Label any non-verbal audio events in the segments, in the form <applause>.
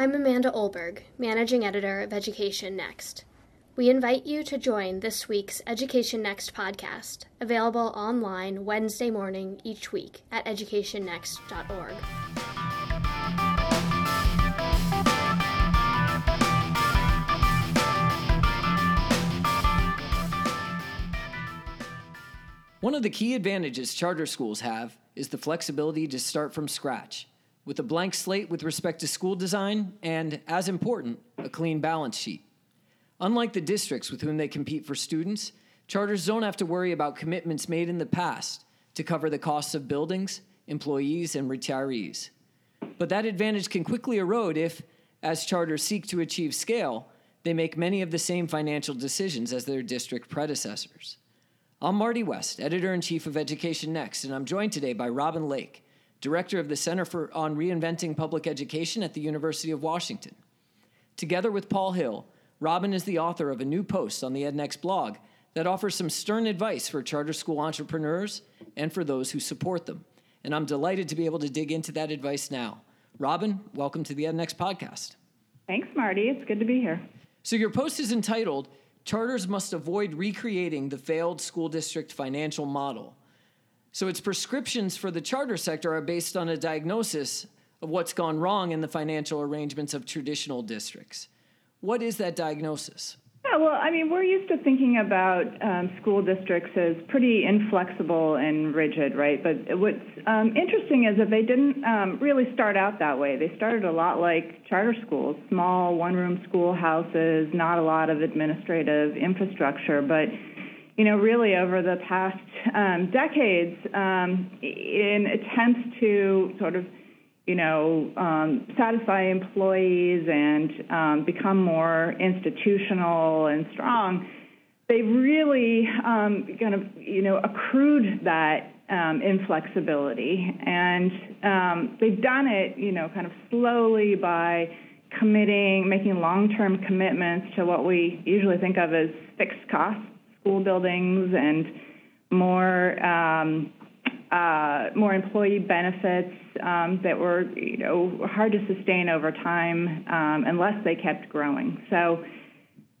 I'm Amanda Olberg, Managing Editor of Education Next. We invite you to join this week's Education Next podcast, available online Wednesday morning each week at educationnext.org. One of the key advantages charter schools have is the flexibility to start from scratch, with a blank slate with respect to school design and, as important, a clean balance sheet. Unlike the districts with whom they compete for students, charters don't have to worry about commitments made in the past to cover the costs of buildings, employees, and retirees. But that advantage can quickly erode if, as charters seek to achieve scale, they make many of the same financial decisions as their district predecessors. I'm Marty West, editor in chief of Education Next, and I'm joined today by Robin Lake, director of the Center for on Reinventing Public Education at the University of Washington. Together with Paul Hill, Robin is the author of a new post on the EdNext blog that offers some stern advice for charter school entrepreneurs and for those who support them. And I'm delighted to be able to dig into that advice now. Robin, welcome to the EdNext podcast. Thanks, Marty. It's good to be here. So, your post is entitled charters must avoid recreating the failed school district financial model. So its prescriptions for the charter sector are based on a diagnosis of what's gone wrong in the financial arrangements of traditional districts. What is that diagnosis? Yeah, well, I mean, we're used to thinking about um, school districts as pretty inflexible and rigid, right? But what's um, interesting is that they didn't um, really start out that way. They started a lot like charter schools, small one-room schoolhouses, not a lot of administrative infrastructure, but you know, really over the past um, decades, um, in attempts to sort of you know, um, satisfy employees and um, become more institutional and strong, they really um, kind of, you know, accrued that um, inflexibility. And they've done it, you know, kind of slowly by committing, making long term commitments to what we usually think of as fixed cost school buildings and more um, uh, more employee benefits um, that were, you know, hard to sustain over time um, unless they kept growing. So,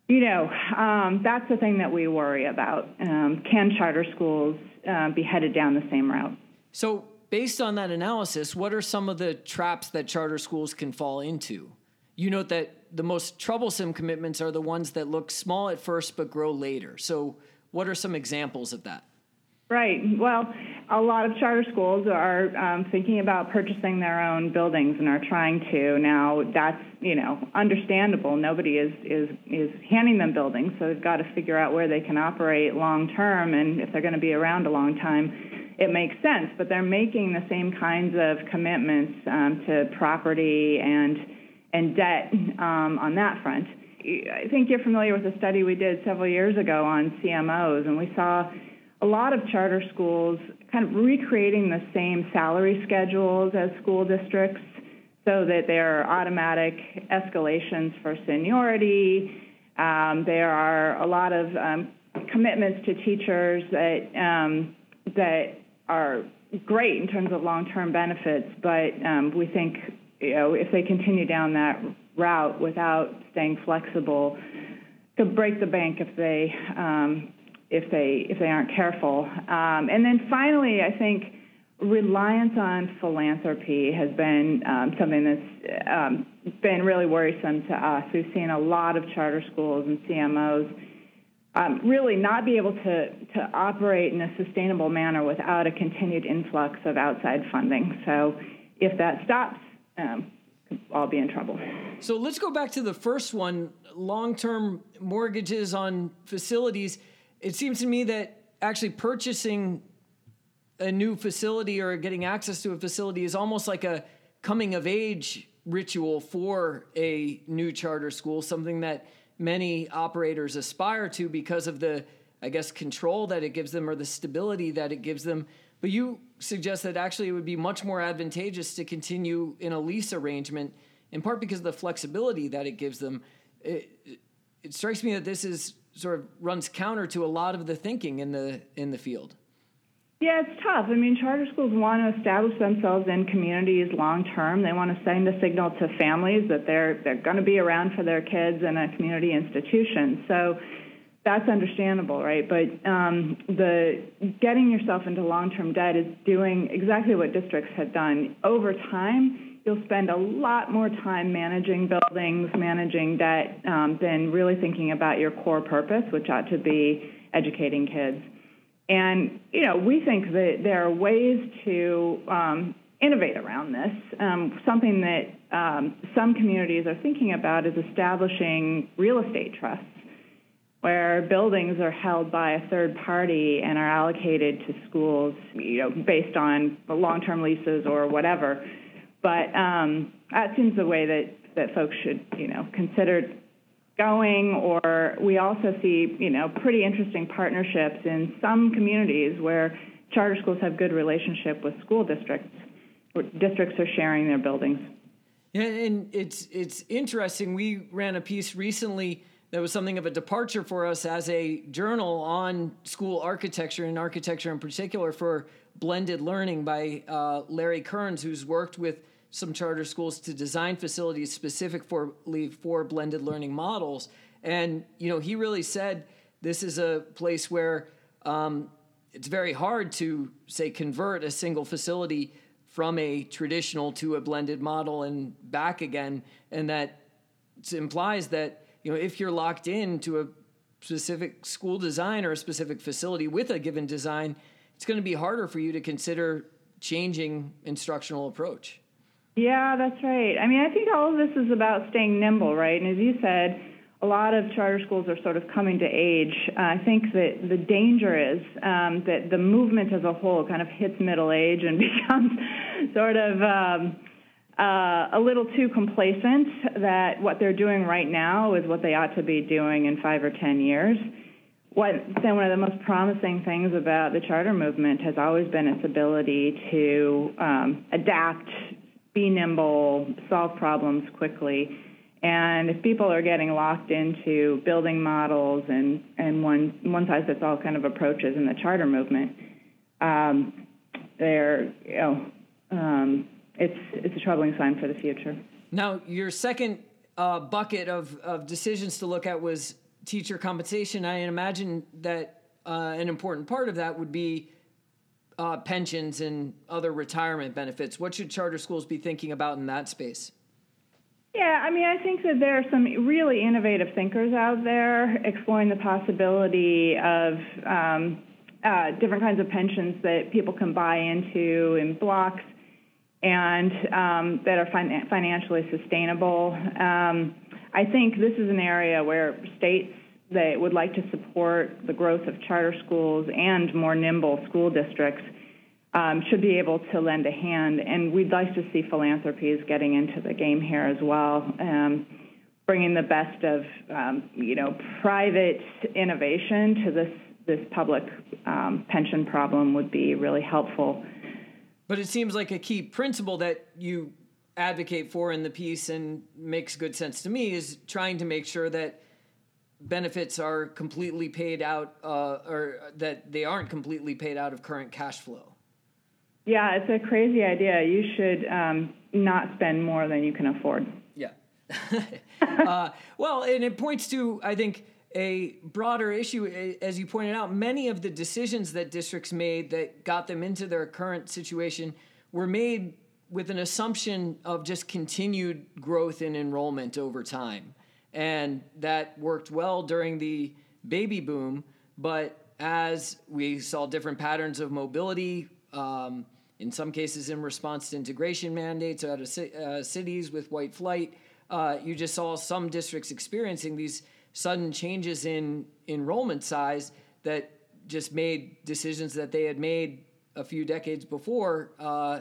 you know, um, that's the thing that we worry about. Um, can charter schools uh, be headed down the same route? So, based on that analysis, what are some of the traps that charter schools can fall into? You note that the most troublesome commitments are the ones that look small at first but grow later. So, what are some examples of that? Right. Well, a lot of charter schools are um, thinking about purchasing their own buildings and are trying to. Now, that's you know understandable. Nobody is is is handing them buildings, so they've got to figure out where they can operate long term, and if they're going to be around a long time, it makes sense. But they're making the same kinds of commitments um, to property and and debt um, on that front. I think you're familiar with a study we did several years ago on CMOs, and we saw a lot of charter schools kind of recreating the same salary schedules as school districts so that there are automatic escalations for seniority. Um, there are a lot of um, commitments to teachers that um, that are great in terms of long-term benefits, but um, we think you know if they continue down that route without staying flexible, could break the bank if they um, if they if they aren't careful. Um, and then finally, I think reliance on philanthropy has been um, something that's um, been really worrisome to us. We've seen a lot of charter schools and CMOs um, really not be able to to operate in a sustainable manner without a continued influx of outside funding. So if that stops. Um, I'll be in trouble. So let's go back to the first one long term mortgages on facilities it seems to me that actually purchasing a new facility or getting access to a facility is almost like a coming of age ritual for a new charter school, something that many operators aspire to because of the, I guess, control that it gives them or the stability that it gives them. But you suggest that actually it would be much more advantageous to continue in a lease arrangement, in part because of the flexibility that it gives them. It, it strikes me that this is sort of runs counter to a lot of the thinking in the in the field. Yeah, it's tough. I mean, charter schools want to establish themselves in communities long term. They want to send a signal to families that they're they're going to be around for their kids in a community institution. So that's understandable, right? But um, the getting yourself into long-term debt is doing exactly what districts have done. Over time, you'll spend a lot more time managing buildings, managing debt, um, than really thinking about your core purpose, which ought to be educating kids. And you know, we think that there are ways to um, innovate around this. Um, something that um, some communities are thinking about is establishing real estate trusts where buildings are held by a third party and are allocated to schools, you know, based on long-term leases or whatever. But um, that seems the way that, that folks should, you know, consider going. Or we also see, you know, pretty interesting partnerships in some communities where charter schools have good relationship with school districts. Districts are sharing their buildings. Yeah, and it's it's interesting. We ran a piece recently that was something of a departure for us as a journal on school architecture and architecture in particular for blended learning by uh, Larry Kearns, who's worked with some charter schools to design facilities specific for for blended learning models. And you know, he really said this is a place where um, it's very hard to say convert a single facility from a traditional to a blended model and back again, and that implies that you know, if you're locked in to a specific school design or a specific facility with a given design, it's going to be harder for you to consider changing instructional approach. Yeah, that's right. I mean, I think all of this is about staying nimble, right? And as you said, a lot of charter schools are sort of coming to age. Uh, I think that the danger is um, that the movement as a whole kind of hits middle age and <laughs> becomes sort of um, uh, a little too complacent that what they're doing right now is what they ought to be doing in five or ten years. What then one of the most promising things about the charter movement has always been its ability to um, adapt, be nimble, solve problems quickly. And if people are getting locked into building models and, and one one size fits all kind of approaches in the charter movement, um, they're you know um, it's it's a troubling sign for the future. Now, your second uh, bucket of, of decisions to look at was teacher compensation. I imagine that uh, an important part of that would be uh, pensions and other retirement benefits. What should charter schools be thinking about in that space? Yeah, I mean, I think that there are some really innovative thinkers out there exploring the possibility of um, uh, different kinds of pensions that people can buy into in blocks and um, that are fin- financially sustainable. Um, I think this is an area where states that would like to support the growth of charter schools and more nimble school districts um, should be able to lend a hand. And we'd like to see philanthropies getting into the game here as well, um, bringing the best of um, you know private innovation to this this public um, pension problem would be really helpful. But it seems like a key principle that you advocate for in the piece and makes good sense to me is trying to make sure that benefits are completely paid out uh, or that they aren't completely paid out of current cash flow. Yeah, it's a crazy idea. You should um, not spend more than you can afford. Yeah. <laughs> uh, well, and it points to, I think, a broader issue. As you pointed out, many of the decisions that districts made that got them into their current situation were made with an assumption of just continued growth in enrollment over time. And that worked well during the baby boom, but as we saw different patterns of mobility, um, in some cases in response to integration mandates out of uh, cities with white flight, uh, you just saw some districts experiencing these sudden changes in enrollment size that just made decisions that they had made a few decades before uh,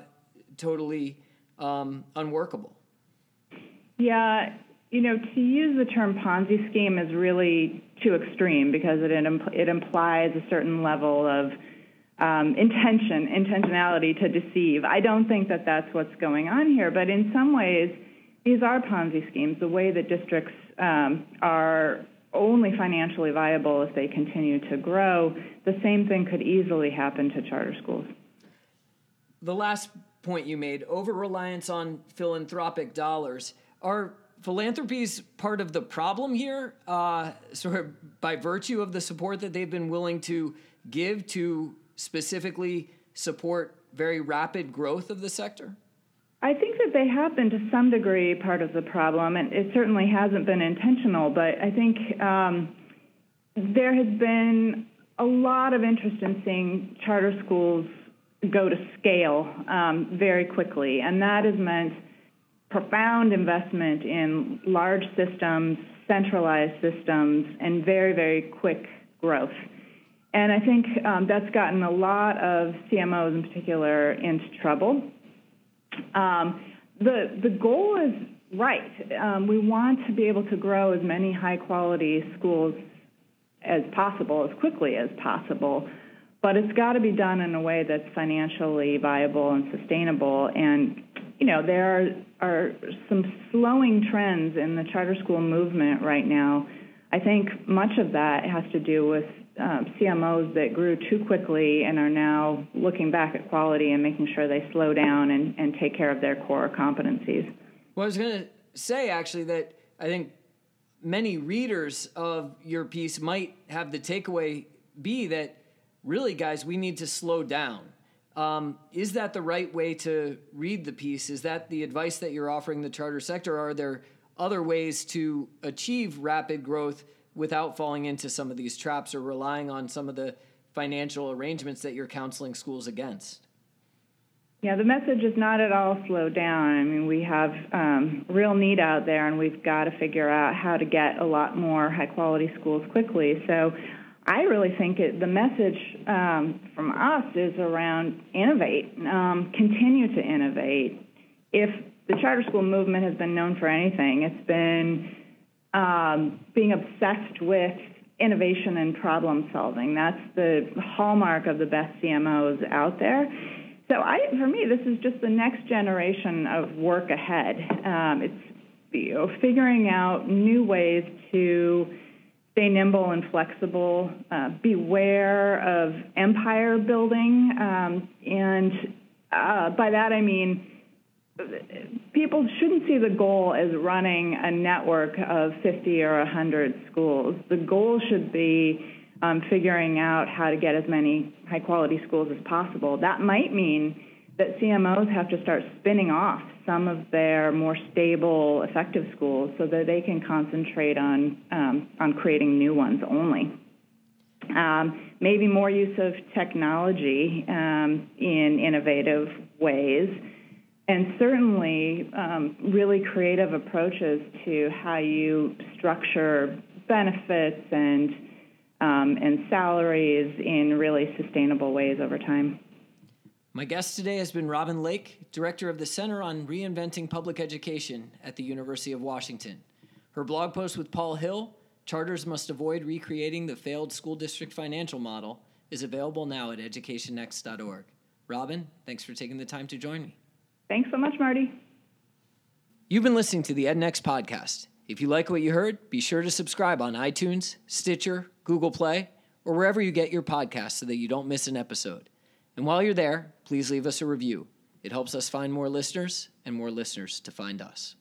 totally um, unworkable. Yeah, you know, to use the term Ponzi scheme is really too extreme because it it implies a certain level of um, intention, intentionality to deceive. I don't think that that's what's going on here, but in some ways, these are Ponzi schemes. The way that districts um, are only financially viable if they continue to grow. The same thing could easily happen to charter schools. The last point you made over reliance on philanthropic dollars. Are philanthropies part of the problem here, uh, sort of by virtue of the support that they've been willing to give to specifically support very rapid growth of the sector? I think they have been to some degree part of the problem, and it certainly hasn't been intentional, but I think um, there has been a lot of interest in seeing charter schools go to scale um, very quickly, and that has meant profound investment in large systems, centralized systems, and very, very quick growth. And I think um, that's gotten a lot of CMOs in particular into trouble. Um, the, the goal is right. Um, we want to be able to grow as many high quality schools as possible, as quickly as possible, but it's got to be done in a way that's financially viable and sustainable. And, you know, there are, are some slowing trends in the charter school movement right now. I think much of that has to do with um, CMOs that grew too quickly and are now looking back at quality and making sure they slow down and, and take care of their core competencies. Well, I was going to say actually that I think many readers of your piece might have the takeaway be that really, guys, we need to slow down. Um, is that the right way to read the piece? Is that the advice that you're offering the charter sector? Are there other ways to achieve rapid growth without falling into some of these traps or relying on some of the financial arrangements that you're counseling schools against? Yeah, the message is not at all slow down. I mean, we have um, real need out there, and we've got to figure out how to get a lot more high quality schools quickly. So I really think it, the message um, from us is around innovate, um, continue to innovate. If the charter school movement has been known for anything, it's been um, being obsessed with innovation and problem solving. That's the hallmark of the best CMOs out there. So I, for me, this is just the next generation of work ahead. Um, it's you know, figuring out new ways to stay nimble and flexible, uh, beware of empire building, um, and uh, by that I mean people shouldn't see the goal as running a network of 50 or 100 schools. The goal should be um, figuring out how to get as many high quality schools as possible. That might mean that CMOs have to start spinning off some of their more stable, effective schools so that they can concentrate on um, on creating new ones only. Um, maybe more use of technology um, in innovative ways and certainly um, really creative approaches to how you structure benefits and um, and salaries in really sustainable ways over time. My guest today has been Robin Lake, director of the Center on Reinventing Public Education at the University of Washington. Her blog post with Paul Hill, Charters Must Avoid Recreating the Failed School District Financial Model, is available now at educationnext.org. Robin, thanks for taking the time to join me. Thanks so much, Marty. You've been listening to the EdNext podcast. If you like what you heard, be sure to subscribe on iTunes, Stitcher, Google Play, or wherever you get your podcasts so that you don't miss an episode. And while you're there, please leave us a review. It helps us find more listeners and more listeners to find us.